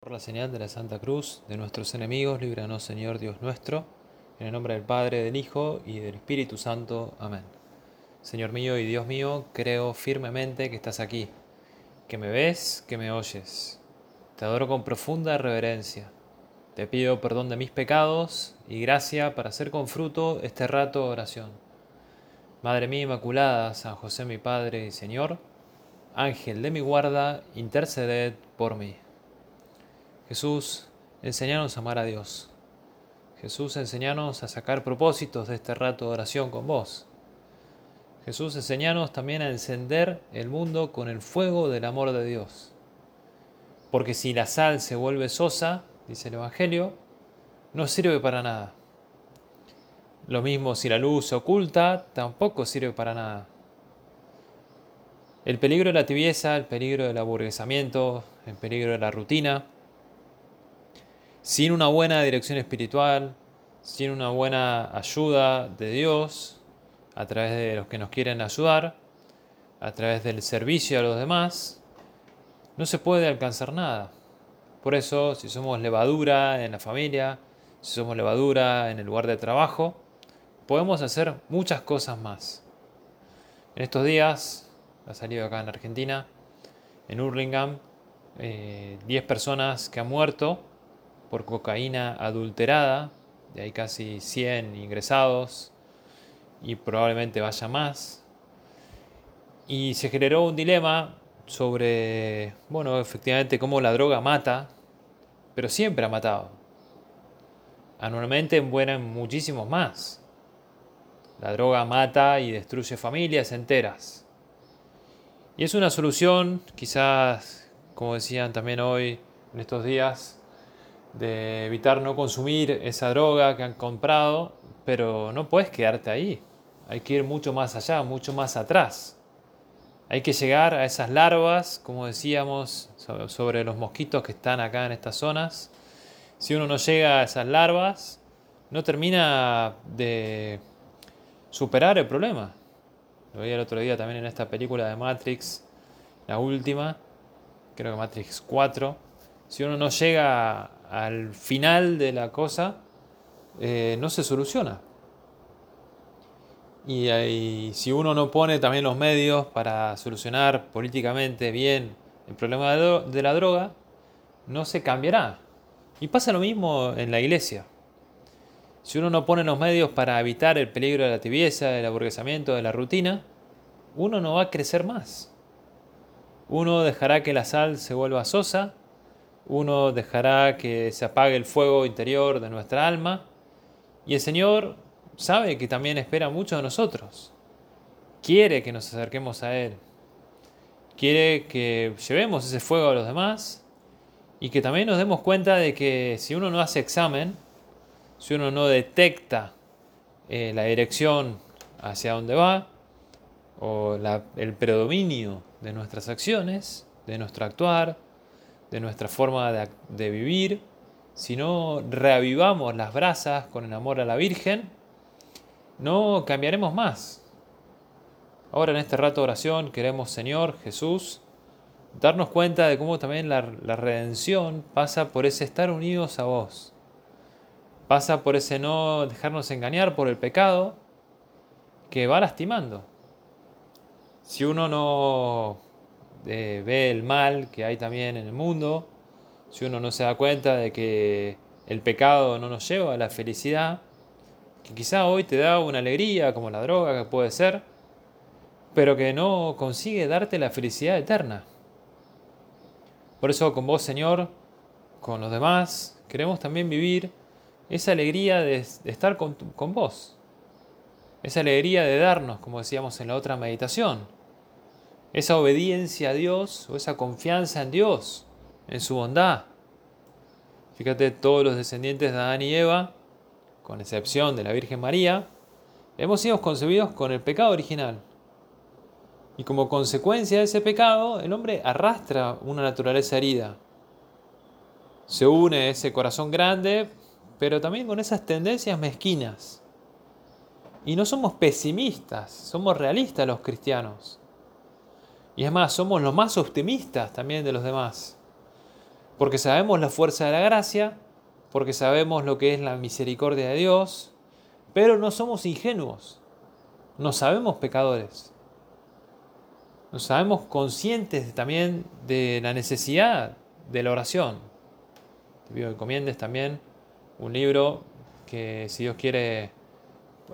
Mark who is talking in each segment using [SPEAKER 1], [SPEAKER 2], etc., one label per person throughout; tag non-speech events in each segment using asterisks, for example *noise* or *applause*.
[SPEAKER 1] Por la señal de la Santa Cruz, de nuestros enemigos, líbranos Señor Dios nuestro, en el nombre del Padre, del Hijo y del Espíritu Santo. Amén. Señor mío y Dios mío, creo firmemente que estás aquí, que me ves, que me oyes. Te adoro con profunda reverencia. Te pido perdón de mis pecados y gracia para hacer con fruto este rato de oración. Madre mía Inmaculada, San José mi Padre y Señor, Ángel de mi guarda, interceded por mí. Jesús, enséñanos a amar a Dios. Jesús, enséñanos a sacar propósitos de este rato de oración con vos. Jesús, enséñanos también a encender el mundo con el fuego del amor de Dios. Porque si la sal se vuelve sosa, dice el Evangelio, no sirve para nada. Lo mismo si la luz se oculta, tampoco sirve para nada. El peligro de la tibieza, el peligro del aburguesamiento, el peligro de la rutina, sin una buena dirección espiritual, sin una buena ayuda de Dios, a través de los que nos quieren ayudar, a través del servicio a los demás, no se puede alcanzar nada. Por eso, si somos levadura en la familia, si somos levadura en el lugar de trabajo, podemos hacer muchas cosas más. En estos días, ha salido acá en Argentina, en Hurlingham, 10 eh, personas que han muerto por cocaína adulterada, de ahí casi 100 ingresados y probablemente vaya más. Y se generó un dilema sobre, bueno, efectivamente cómo la droga mata, pero siempre ha matado. Anualmente mueren muchísimos más. La droga mata y destruye familias enteras. Y es una solución, quizás, como decían también hoy, en estos días, de evitar no consumir esa droga que han comprado, pero no puedes quedarte ahí. Hay que ir mucho más allá, mucho más atrás. Hay que llegar a esas larvas, como decíamos, sobre los mosquitos que están acá en estas zonas. Si uno no llega a esas larvas, no termina de superar el problema. Lo vi el otro día también en esta película de Matrix, la última, creo que Matrix 4. Si uno no llega al final de la cosa eh, no se soluciona. Y, si uno no pone también los medios para solucionar políticamente bien el problema de, la droga, no se cambiará. Y pasa lo mismo en la iglesia. Si uno no pone los medios para evitar el peligro de la tibieza, del aburguesamiento, de la rutina, uno no va a crecer más. Uno dejará que la sal se vuelva sosa uno dejará que se apague el fuego interior de nuestra alma y el Señor sabe que también espera mucho de nosotros. Quiere que nos acerquemos a Él. Quiere que llevemos ese fuego a los demás y que también nos demos cuenta de que si uno no hace examen, si uno no detecta eh, la dirección hacia dónde va o el predominio de nuestras acciones, de nuestro actuar, de nuestra forma de, vivir, si no reavivamos las brasas con el amor a la Virgen, no cambiaremos más. Ahora en este rato de oración queremos, Señor Jesús, darnos cuenta de cómo también la, la, redención pasa por ese estar unidos a vos. Pasa por ese no dejarnos engañar por el pecado que va lastimando. Si uno no ve el mal que hay también en el mundo, si uno no se da cuenta de que el pecado no nos lleva a la felicidad, que quizá hoy te da una alegría como la droga que puede ser, pero que no consigue darte la felicidad eterna. Por eso con vos, Señor, con los demás, queremos también vivir esa alegría de, estar con, con vos, esa alegría de darnos, como decíamos en la otra meditación, esa obediencia a Dios o esa confianza en Dios, en su bondad. Fíjate, todos los descendientes de Adán y Eva, con excepción de la Virgen María, hemos sido concebidos con el pecado original. Y como consecuencia de ese pecado, el hombre arrastra una naturaleza herida. Se une ese corazón grande, pero también con esas tendencias mezquinas. Y no somos pesimistas, somos realistas los cristianos. Y es más, somos los más optimistas también de los demás. Porque sabemos la fuerza de la gracia, porque sabemos lo que es la misericordia de Dios, pero no somos ingenuos, no sabemos pecadores. Nos sabemos conscientes también de la necesidad de la oración. Te pido que encomiendes también un libro que si Dios quiere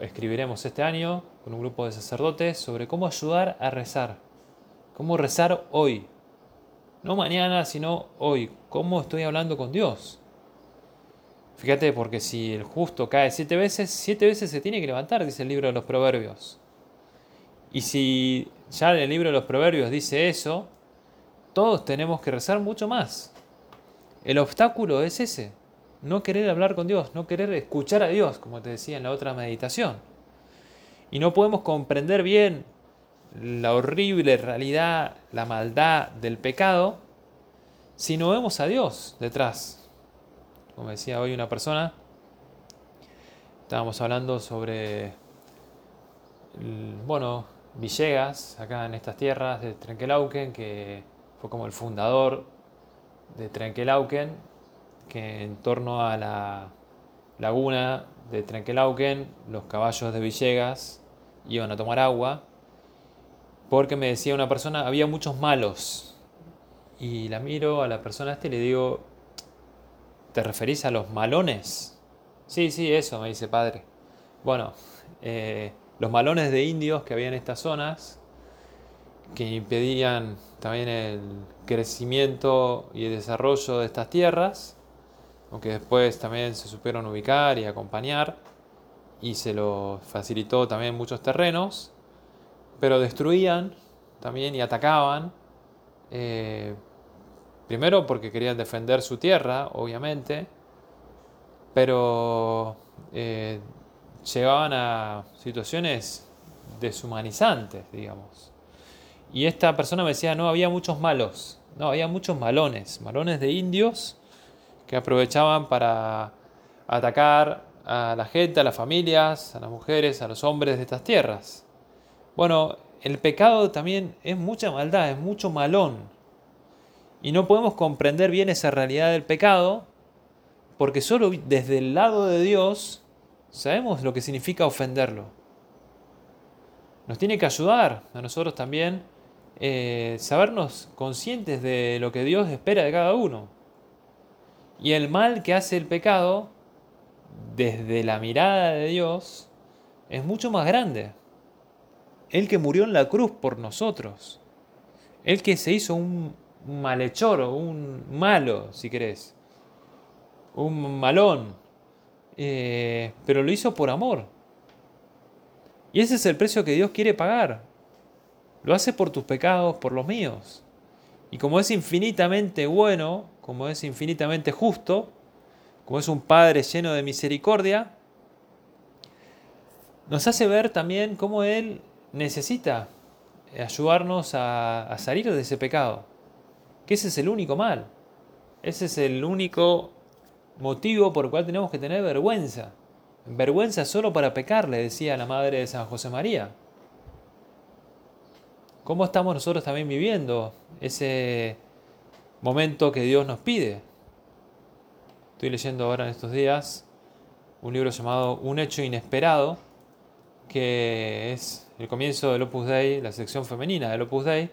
[SPEAKER 1] escribiremos este año con un grupo de sacerdotes sobre cómo ayudar a rezar. Cómo rezar hoy. No mañana, sino hoy. Cómo estoy hablando con Dios. Fíjate, porque si el justo cae siete veces, siete veces se tiene que levantar, dice el libro de los Proverbios. Y si ya el libro de los Proverbios dice eso, todos tenemos que rezar mucho más. El obstáculo es ese, no querer hablar con Dios, no querer escuchar a Dios, como te decía en la otra meditación. Y no podemos comprender bien la horrible realidad, la maldad del pecado, si no vemos a Dios detrás. Como decía hoy una persona, estábamos hablando sobre, bueno, Villegas, acá en estas tierras de Trenquelauquen, que fue como el fundador de Trenquelauquen, que en torno a la laguna de Trenquelauquen, los caballos de Villegas iban a tomar agua, porque me decía una persona, había muchos malos. Y la miro a la persona este y le digo, ¿te referís a los malones? Sí, sí, eso, me dice padre. Bueno, eh, los malones de indios que había en estas zonas, que impedían también el crecimiento y el desarrollo de estas tierras, aunque después también se supieron ubicar y acompañar y se lo facilitó también muchos terrenos, pero destruían también y atacaban, eh, primero porque querían defender su tierra, obviamente, pero eh, llevaban a situaciones deshumanizantes, digamos. Y esta persona me decía, no, había muchos malos, no, había muchos malones, malones de indios que aprovechaban para atacar a la gente, a las familias, a las mujeres, a los hombres de estas tierras. Bueno, el pecado también es mucha maldad, es mucho malón. Y no podemos comprender bien esa realidad del pecado porque solo desde el lado de Dios sabemos lo que significa ofenderlo. Nos tiene que ayudar a nosotros también eh, sabernos conscientes de lo que Dios espera de cada uno. Y el mal que hace el pecado, desde la mirada de Dios, es mucho más grande. El que murió en la cruz por nosotros. El que se hizo un malhechor o un malo, si querés. Un malón. Eh, pero lo hizo por amor. Y ese es el precio que Dios quiere pagar. Lo hace por tus pecados, por los míos. Y como es infinitamente bueno, como es infinitamente justo, como es un Padre lleno de misericordia, nos hace ver también cómo Él necesita ayudarnos a, a salir de ese pecado. Que ese es el único mal. Ese es el único motivo por el cual tenemos que tener vergüenza. Vergüenza solo para pecar, le decía la madre de San José María. ¿Cómo estamos nosotros también viviendo ese momento que Dios nos pide? Estoy leyendo ahora en estos días un libro llamado Un hecho inesperado, que es el comienzo del Opus Dei, la sección femenina del Opus Dei.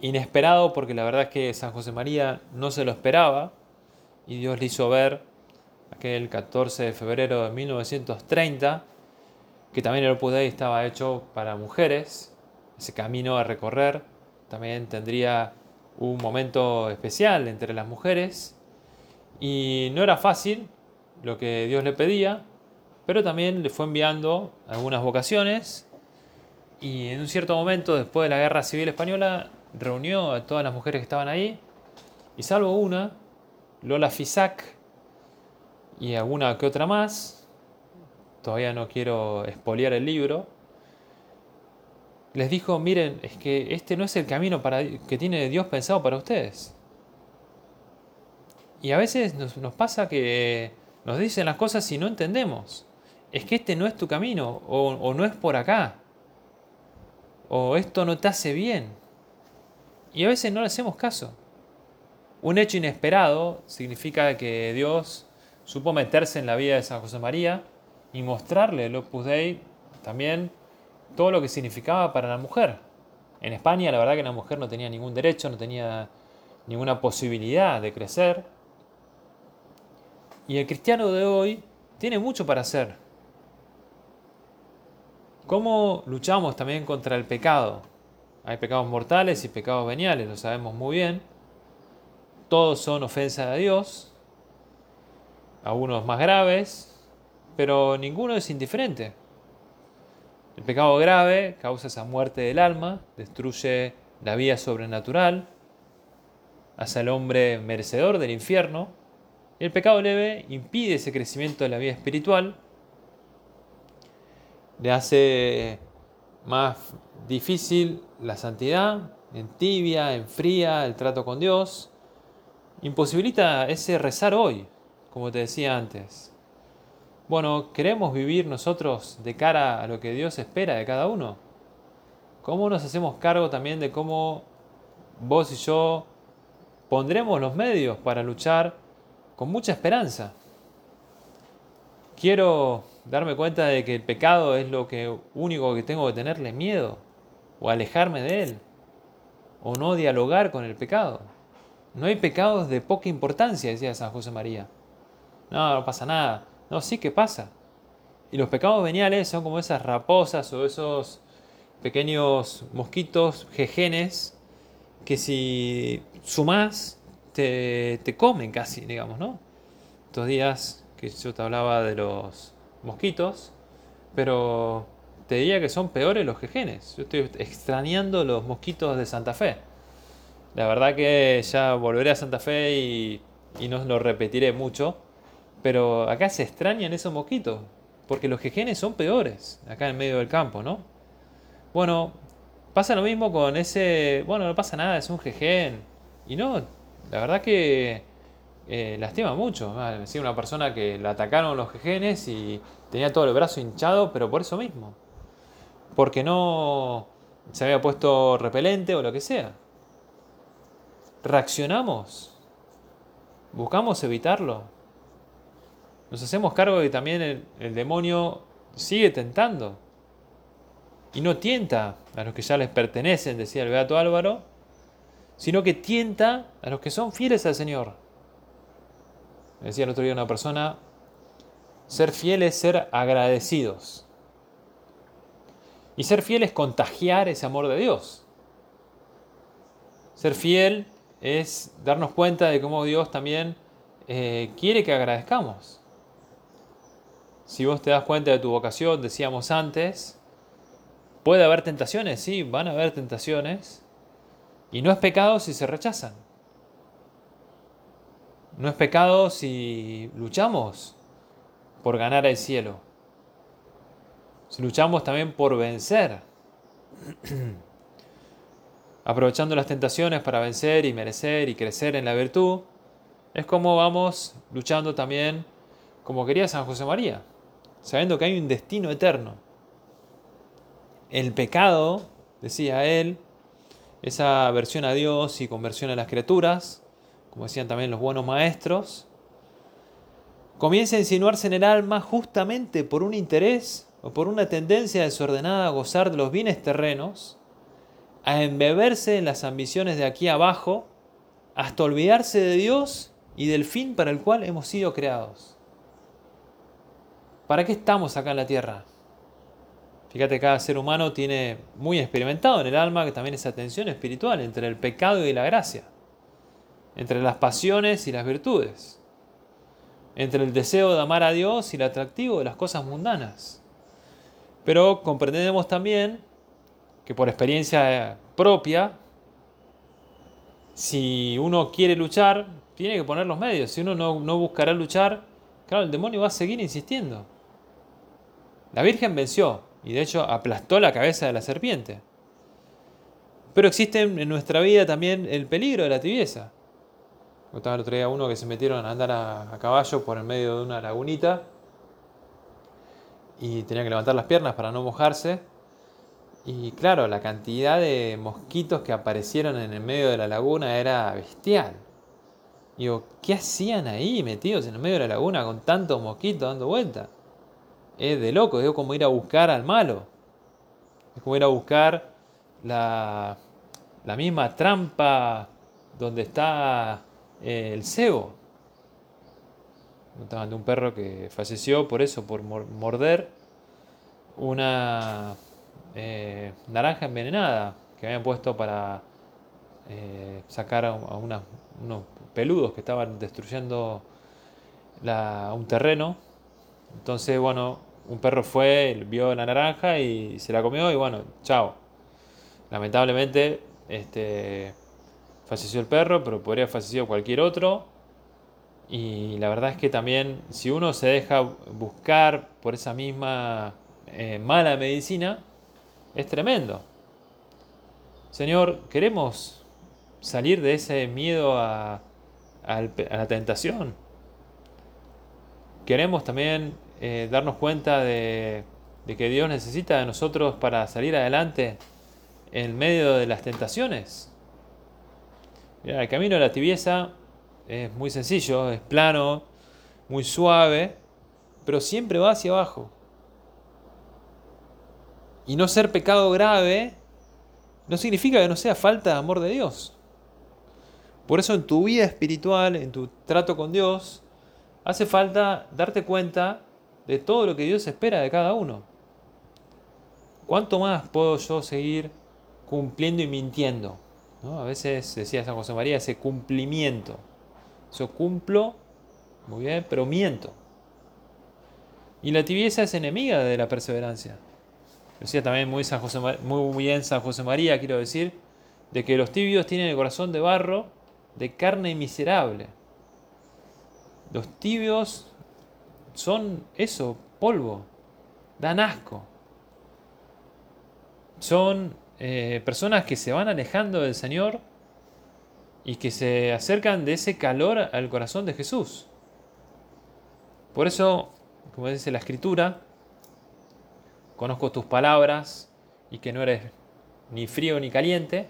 [SPEAKER 1] Inesperado porque la verdad es que San José María no se lo esperaba, y Dios le hizo ver aquel 14 de febrero de 1930 que también el Opus Dei estaba hecho para mujeres, ese camino a recorrer también tendría un momento especial entre las mujeres y no era fácil lo que Dios le pedía, pero también le fue enviando algunas vocaciones y en un cierto momento después de la Guerra Civil Española reunió a todas las mujeres que estaban ahí y salvo una Lola Fisac y alguna que otra más. Todavía no quiero espolear el libro. Les dijo, miren, es que este no es el camino que tiene Dios pensado para ustedes. Y a veces nos, pasa que nos dicen las cosas y no entendemos. Es que este no es tu camino, o, no es por acá, o esto no te hace bien. Y a veces no le hacemos caso. Un hecho inesperado significa que Dios supo meterse en la vida de San José María y mostrarle el Opus Dei también todo lo que significaba para la mujer. En España la verdad que la mujer no tenía ningún derecho, no tenía ninguna posibilidad de crecer. Y el cristiano de hoy tiene mucho para hacer. ¿Cómo luchamos también contra el pecado? Hay pecados mortales y pecados veniales, lo sabemos muy bien. Todos son ofensas a Dios, algunos más graves, pero ninguno es indiferente. El pecado grave causa esa muerte del alma, destruye la vida sobrenatural, hace al hombre merecedor del infierno. El pecado leve impide ese crecimiento de la vida espiritual, le hace más difícil la santidad, en tibia, en fría, el trato con Dios. Imposibilita ese rezar hoy, como te decía antes. Bueno, ¿queremos vivir nosotros de cara a lo que Dios espera de cada uno? ¿Cómo nos hacemos cargo también de cómo vos y yo pondremos los medios para luchar con mucha esperanza? Quiero darme cuenta de que el pecado es lo que único que tengo que tenerle miedo o alejarme de él o no dialogar con el pecado. No hay pecados de poca importancia, decía San José María. No, no pasa nada. No, sí que pasa. Y los pecados veniales son como esas raposas o esos pequeños mosquitos jejenes que si sumás te, te comen casi, digamos, ¿no? Estos días que yo te hablaba de los mosquitos, pero te diría que son peores los jejenes. Yo estoy extrañando los mosquitos de Santa Fe. La verdad que ya volveré a Santa Fe y, y no lo repetiré mucho, pero acá se extrañan esos mosquitos, porque los jejenes son peores, acá en medio del campo, ¿no? Bueno, pasa lo mismo con ese, bueno, no pasa nada, es un jejen. Y no, la verdad que eh, lastima mucho. Decía una persona que le atacaron los jejenes y tenía todo el brazo hinchado, pero por eso mismo. Porque no se había puesto repelente o lo que sea. Reaccionamos. Buscamos evitarlo. Nos hacemos cargo de que también el, el demonio sigue tentando. Y no tienta a los que ya les pertenecen, decía el Beato Álvaro, sino que tienta a los que son fieles al Señor. Me decía el otro día una persona, ser fiel es ser agradecidos. Y ser fiel es contagiar ese amor de Dios. Ser fiel es darnos cuenta de cómo Dios también eh, quiere que agradezcamos. Si vos te das cuenta de tu vocación, decíamos antes, puede haber tentaciones, sí, van a haber tentaciones. Y no es pecado si se rechazan. No es pecado si luchamos por ganar el cielo. Si luchamos también por vencer. *clears throat* Aprovechando las tentaciones para vencer y merecer y crecer en la virtud, es como vamos luchando también como quería San José María, sabiendo que hay un destino eterno. El pecado, decía él, esa aversión a Dios y conversión a las criaturas, como decían también los buenos maestros, comienza a insinuarse en el alma justamente por un interés o por una tendencia desordenada a gozar de los bienes terrenos, a embeberse en las ambiciones de aquí abajo, hasta olvidarse de Dios y del fin para el cual hemos sido creados. ¿Para qué estamos acá en la tierra? Fíjate, cada ser humano tiene muy experimentado en el alma que también esa tensión espiritual entre el pecado y la gracia entre las pasiones y las virtudes, entre el deseo de amar a Dios y el atractivo de las cosas mundanas. Pero comprendemos también que por experiencia propia, si uno quiere luchar, tiene que poner los medios. Si uno no, no buscará luchar, claro, el demonio va a seguir insistiendo. La Virgen venció y de hecho aplastó la cabeza de la serpiente. Pero existe en nuestra vida también el peligro de la tibieza. Estaba el otro día uno que se metieron a andar a, caballo por el medio de una lagunita y tenía que levantar las piernas para no mojarse. Y claro, la cantidad de mosquitos que aparecieron en el medio de la laguna era bestial. Digo, ¿qué hacían ahí metidos en el medio de la laguna con tantos mosquitos dando vuelta? Es de loco, es como ir a buscar al malo. Es como ir a buscar la, la misma trampa donde está eh, el cebo. de un perro que falleció por eso, por morder una eh, naranja envenenada que habían puesto para eh, sacar a, unos peludos que estaban destruyendo un terreno. Entonces, bueno, un perro fue, vio la naranja y se la comió y bueno, chao. Lamentablemente, este, falleció el perro, pero podría haber fallecido cualquier otro. Y la verdad es que también si uno se deja buscar por esa misma eh, mala medicina, es tremendo. Señor, queremos salir de ese miedo a, la tentación. Queremos también eh, darnos cuenta de, de que Dios necesita de nosotros para salir adelante en medio de las tentaciones. El camino de la tibieza es muy sencillo, es plano, muy suave, pero siempre va hacia abajo. Y no ser pecado grave no significa que no sea falta de amor de Dios. Por eso en tu vida espiritual, en tu trato con Dios, hace falta darte cuenta de todo lo que Dios espera de cada uno. ¿Cuánto más puedo yo seguir cumpliendo y mintiendo? A veces decía San José María ese cumplimiento. Yo cumplo, muy bien, pero miento. Y la tibieza es enemiga de la perseverancia. Decía también muy, San José, muy bien San José María, quiero decir, de que los tibios tienen el corazón de barro, de carne miserable. Los tibios son eso, polvo, dan asco. Son eh, personas que se van alejando del Señor y que se acercan de ese calor al corazón de Jesús. Por eso, como dice la Escritura, conozco tus palabras y que no eres ni frío ni caliente.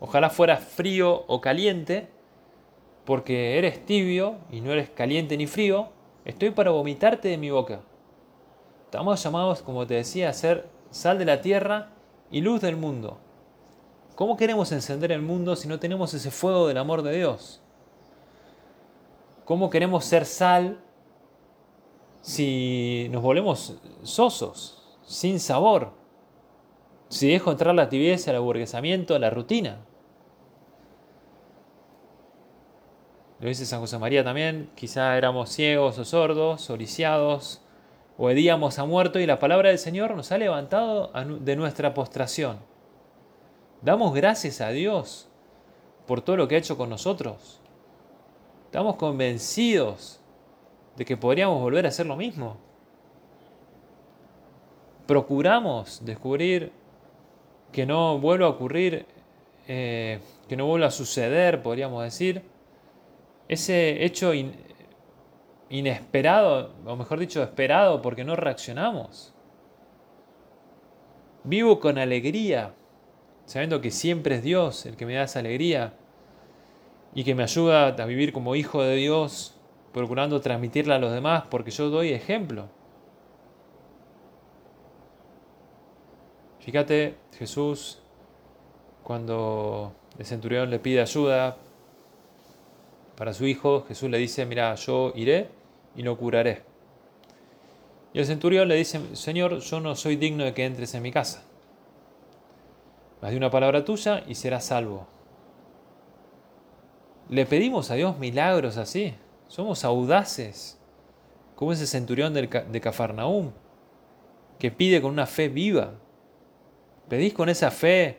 [SPEAKER 1] Ojalá fueras frío o caliente, porque eres tibio y no eres caliente ni frío. Estoy para vomitarte de mi boca. Estamos llamados, como te decía, a ser sal de la tierra y luz del mundo. ¿Cómo queremos encender el mundo si no tenemos ese fuego del amor de Dios? ¿Cómo queremos ser sal si nos volvemos sosos? sin sabor. Si dejo entrar la tibieza, el aburguesamiento, la rutina. Lo dice San José María también, quizá éramos ciegos o sordos, o o hedíamos a muerto y la palabra del Señor nos ha levantado de nuestra postración. Damos gracias a Dios por todo lo que ha hecho con nosotros. Estamos convencidos de que podríamos volver a hacer lo mismo procuramos descubrir que no vuelva a ocurrir, eh, que no vuelva a suceder, podríamos decir, ese hecho inesperado, o mejor dicho, esperado porque no reaccionamos. Vivo con alegría, sabiendo que siempre es Dios el que me da esa alegría y que me ayuda a vivir como hijo de Dios, procurando transmitirla a los demás porque yo doy ejemplo. Fíjate, Jesús, cuando el centurión le pide ayuda para su hijo, Jesús le dice, mira, yo iré y lo curaré. Y el centurión le dice, Señor, yo no soy digno de que entres en mi casa. Más de una palabra tuya y serás salvo. Le pedimos a Dios milagros así. Somos audaces, como ese centurión de Cafarnaúm, que pide con una fe viva. ¿Pedís con esa fe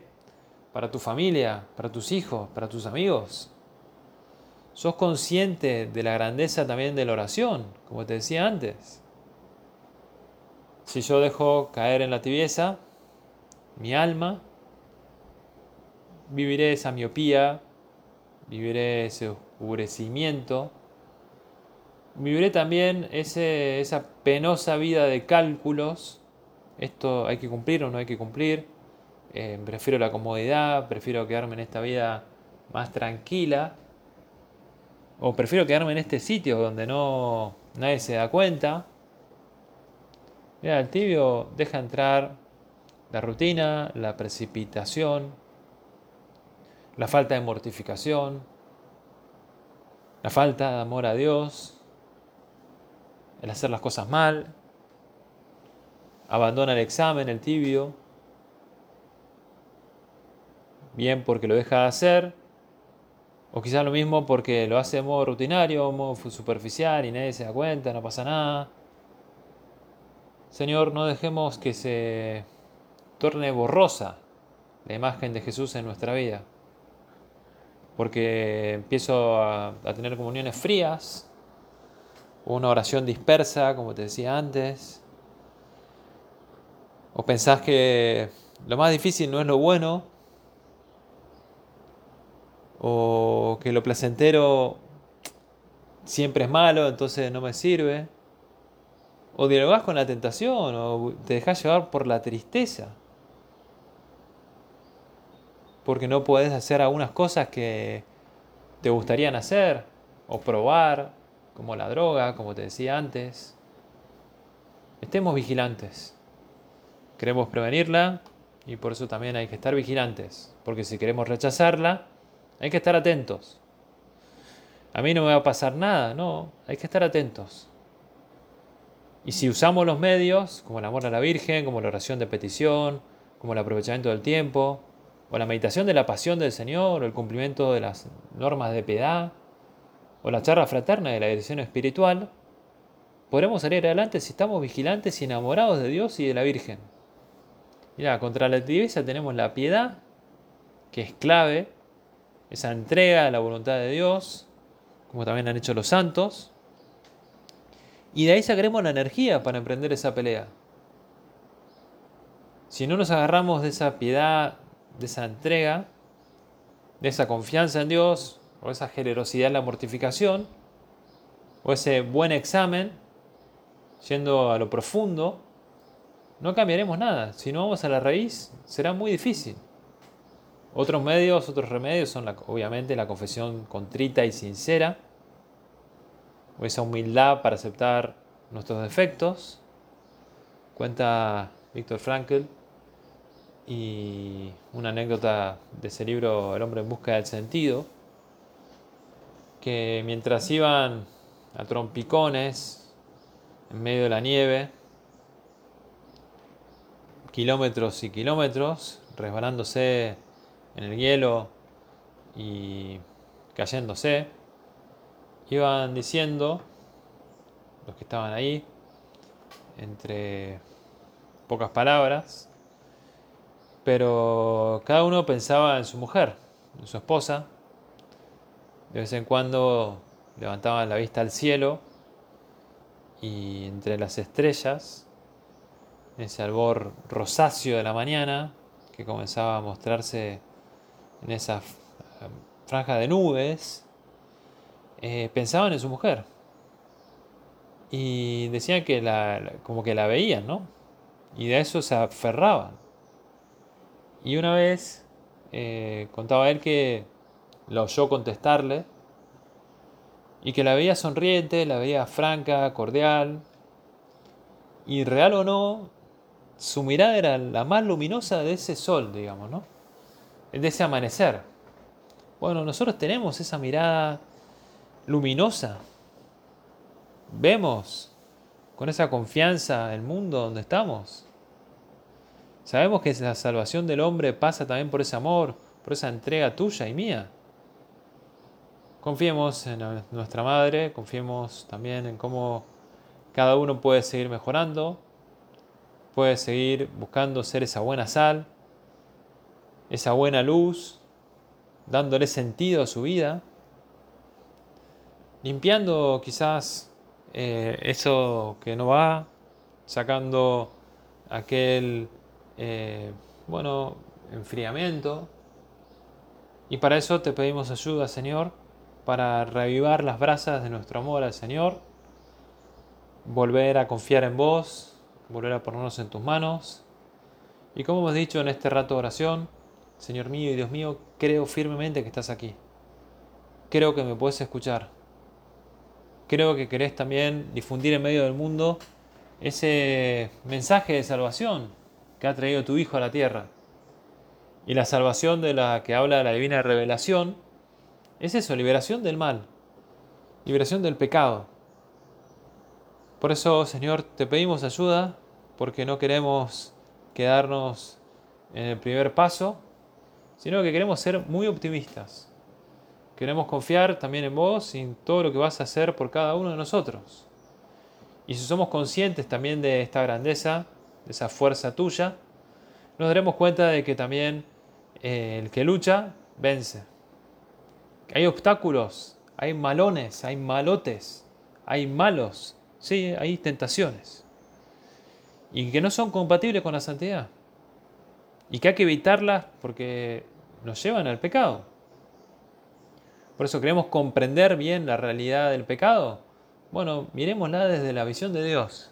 [SPEAKER 1] para tu familia, para tus hijos, para tus amigos? ¿Sos consciente de la grandeza también de la oración, como te decía antes? Si yo dejo caer en la tibieza mi alma, viviré esa miopía, viviré ese oscurecimiento, viviré también ese, esa penosa vida de cálculos, esto hay que cumplir o no hay que cumplir, eh, prefiero la comodidad, prefiero quedarme en esta vida más tranquila, O prefiero quedarme en este sitio donde no nadie se da cuenta. Mira, el tibio deja entrar la rutina, la precipitación, la falta de mortificación, la falta de amor a Dios, el hacer las cosas mal, abandona el examen, el tibio, bien porque lo deja de hacer, o quizás lo mismo porque lo hace de modo rutinario, de modo superficial y nadie se da cuenta, no pasa nada. Señor, no dejemos que se torne borrosa la imagen de Jesús en nuestra vida. Porque empiezo a, a tener comuniones frías, una oración dispersa, como te decía antes. O pensás que lo más difícil no es lo bueno, o que lo placentero siempre es malo, entonces no me sirve. O dialogás con la tentación, o te dejas llevar por la tristeza. Porque no puedes hacer algunas cosas que te gustarían hacer, o probar, como la droga, como te decía antes. Estemos vigilantes. Queremos prevenirla y por eso también hay que estar vigilantes. Porque si queremos rechazarla, hay que estar atentos. A mí no me va a pasar nada, no, hay que estar atentos. Y si usamos los medios, como el amor a la Virgen, como la oración de petición, como el aprovechamiento del tiempo, o la meditación de la pasión del Señor, o el cumplimiento de las normas de piedad, o la charla fraterna de la dirección espiritual, podremos salir adelante si estamos vigilantes y enamorados de Dios y de la Virgen. Mira, contra la tibieza tenemos la piedad, que es clave, esa entrega a la voluntad de Dios, como también han hecho los santos, y de ahí sacaremos la energía para emprender esa pelea. Si no nos agarramos de esa piedad, de esa entrega, de esa confianza en Dios, o esa generosidad en la mortificación, o ese buen examen, yendo a lo profundo, no cambiaremos nada. Si no vamos a la raíz, será muy difícil. Otros medios, otros remedios son obviamente la confesión contrita y sincera, o esa humildad para aceptar nuestros defectos. Cuenta Víctor Frankl y una anécdota de ese libro El hombre en busca del sentido, que mientras iban a trompicones en medio de la nieve, kilómetros y kilómetros, resbalándose en el hielo y cayéndose, iban diciendo, los que estaban ahí, entre pocas palabras, pero cada uno pensaba en su mujer, en su esposa, de vez en cuando levantaban la vista al cielo y entre las estrellas, ese albor rosáceo de la mañana que comenzaba a mostrarse en esa franja de nubes, eh, pensaban en su mujer. Y decían que la, como que la veían, ¿no? Y de eso se aferraban. Y una vez eh, contaba él que la oyó contestarle y que la veía sonriente, la veía franca, cordial, y real o no, su mirada era la más luminosa de ese sol, digamos, ¿no? De ese amanecer. Bueno, nosotros tenemos esa mirada luminosa. Vemos con esa confianza el mundo donde estamos. Sabemos que la salvación del hombre pasa también por ese amor, por esa entrega tuya y mía. Confiemos en nuestra madre, confiemos también en cómo cada uno puede seguir mejorando, puede seguir buscando ser esa buena sal, esa buena luz, dándole sentido a su vida, limpiando quizás eh, eso que no va, sacando aquel, eh, bueno, enfriamiento. Y para eso te pedimos ayuda, Señor para reavivar las brasas de nuestro amor al Señor, volver a confiar en vos, volver a ponernos en tus manos. Y como hemos dicho en este rato de oración, Señor mío y Dios mío, creo firmemente que estás aquí. Creo que me puedes escuchar. creo que querés también difundir en medio del mundo ese mensaje de salvación que ha traído tu Hijo a la tierra. Y la salvación de la que habla la divina revelación es eso, liberación del mal, liberación del pecado. Por eso, Señor, te pedimos ayuda porque no queremos quedarnos en el primer paso, sino que queremos ser muy optimistas. Queremos confiar también en vos y en todo lo que vas a hacer por cada uno de nosotros. Y si somos conscientes también de esta grandeza, de esa fuerza tuya, nos daremos cuenta de que también eh, el que lucha vence. Hay obstáculos, hay malones, hay malotes, hay malos, sí, hay tentaciones. Y que no son compatibles con la santidad. Y que hay que evitarlas porque nos llevan al pecado. Por eso queremos comprender bien la realidad del pecado. Bueno, miremosla desde la visión de Dios.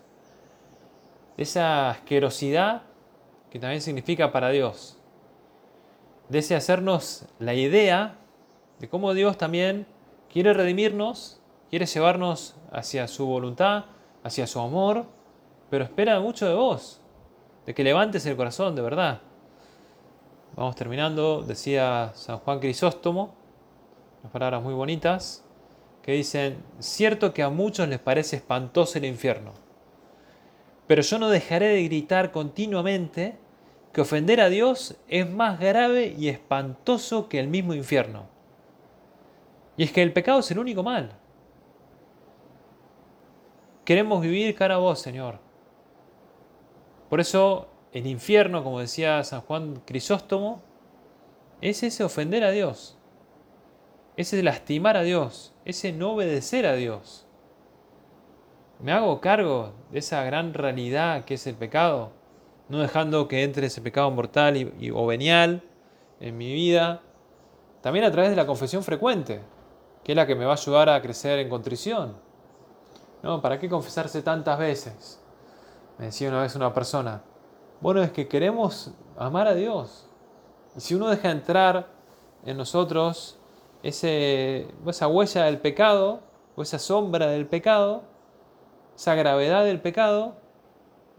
[SPEAKER 1] Esa asquerosidad que también significa para Dios. De ese hacernos la idea de cómo Dios también quiere redimirnos, quiere llevarnos hacia su voluntad, hacia su amor, pero espera mucho de vos, de que levantes el corazón de verdad. Vamos terminando, decía San Juan Crisóstomo, unas palabras muy bonitas, que dicen, cierto que a muchos les parece espantoso el infierno, pero yo no dejaré de gritar continuamente que ofender a Dios es más grave y espantoso que el mismo infierno. Y es que el pecado es el único mal. Queremos vivir cara a vos, Señor. Por eso el infierno, como decía San Juan Crisóstomo, es ese ofender a Dios, ese lastimar a Dios, ese no obedecer a Dios. Me hago cargo de esa gran realidad que es el pecado, no dejando que entre ese pecado mortal y, o venial en mi vida, también a través de la confesión frecuente, que es la que me va a ayudar a crecer en contrición. ¿No? ¿Para qué confesarse tantas veces? Me decía una vez una persona, bueno, es que queremos amar a Dios. Y si uno deja entrar en nosotros ese, esa huella del pecado, o esa sombra del pecado, esa gravedad del pecado,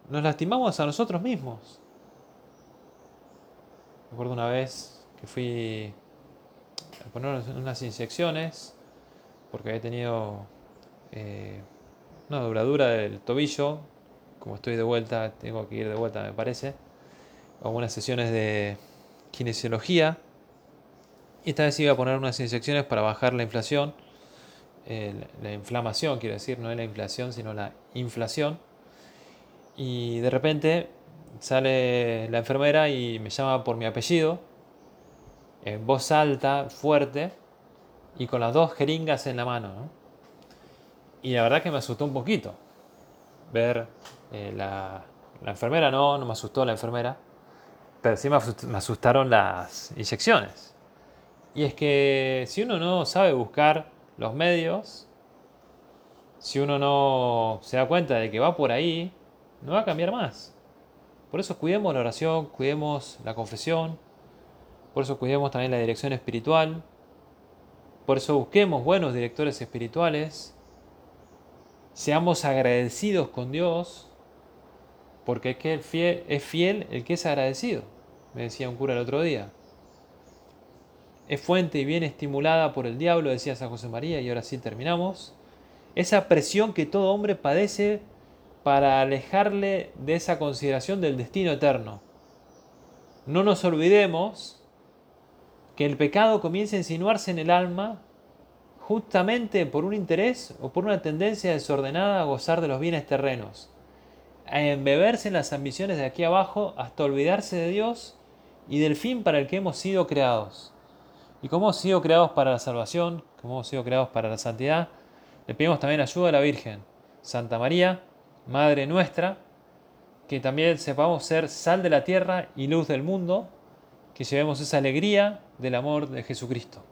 [SPEAKER 1] nos lastimamos a nosotros mismos. Recuerdo una vez que fui a poner unas inyecciones porque había tenido eh, una dobladura del tobillo como estoy de vuelta, tengo que ir de vuelta, me parece, a unas sesiones de kinesiología. Y esta vez iba a poner unas inyecciones para bajar la inflación, la inflamación, quiero decir, no es la inflación, sino la inflación. Y de repente sale la enfermera y me llama por mi apellido, en voz alta, fuerte, y con las dos jeringas en la mano. Y la verdad que me asustó un poquito ver eh, la, enfermera no, no me asustó la enfermera, pero sí me asustaron las inyecciones. Y es que si uno no sabe buscar los medios, si uno no se da cuenta de que va por ahí, no va a cambiar más. Por eso cuidemos la oración, cuidemos la confesión, por eso cuidemos también la dirección espiritual, por eso busquemos buenos directores espirituales, seamos agradecidos con Dios, porque es que el fiel, es fiel el que es agradecido, me decía un cura el otro día. Es fuente y bien estimulada por el diablo, decía San José María, y ahora sí terminamos. Esa presión que todo hombre padece para alejarle de esa consideración del destino eterno. No nos olvidemos que el pecado comienza a insinuarse en el alma justamente por un interés o por una tendencia desordenada a gozar de los bienes terrenos a embeberse en las ambiciones de aquí abajo hasta olvidarse de Dios y del fin para el que hemos sido creados. Y como hemos sido creados para la salvación, como hemos sido creados para la santidad, le pedimos también ayuda a la Virgen, Santa María, Madre nuestra, que también sepamos ser sal de la tierra y luz del mundo, que llevemos esa alegría del amor de Jesucristo.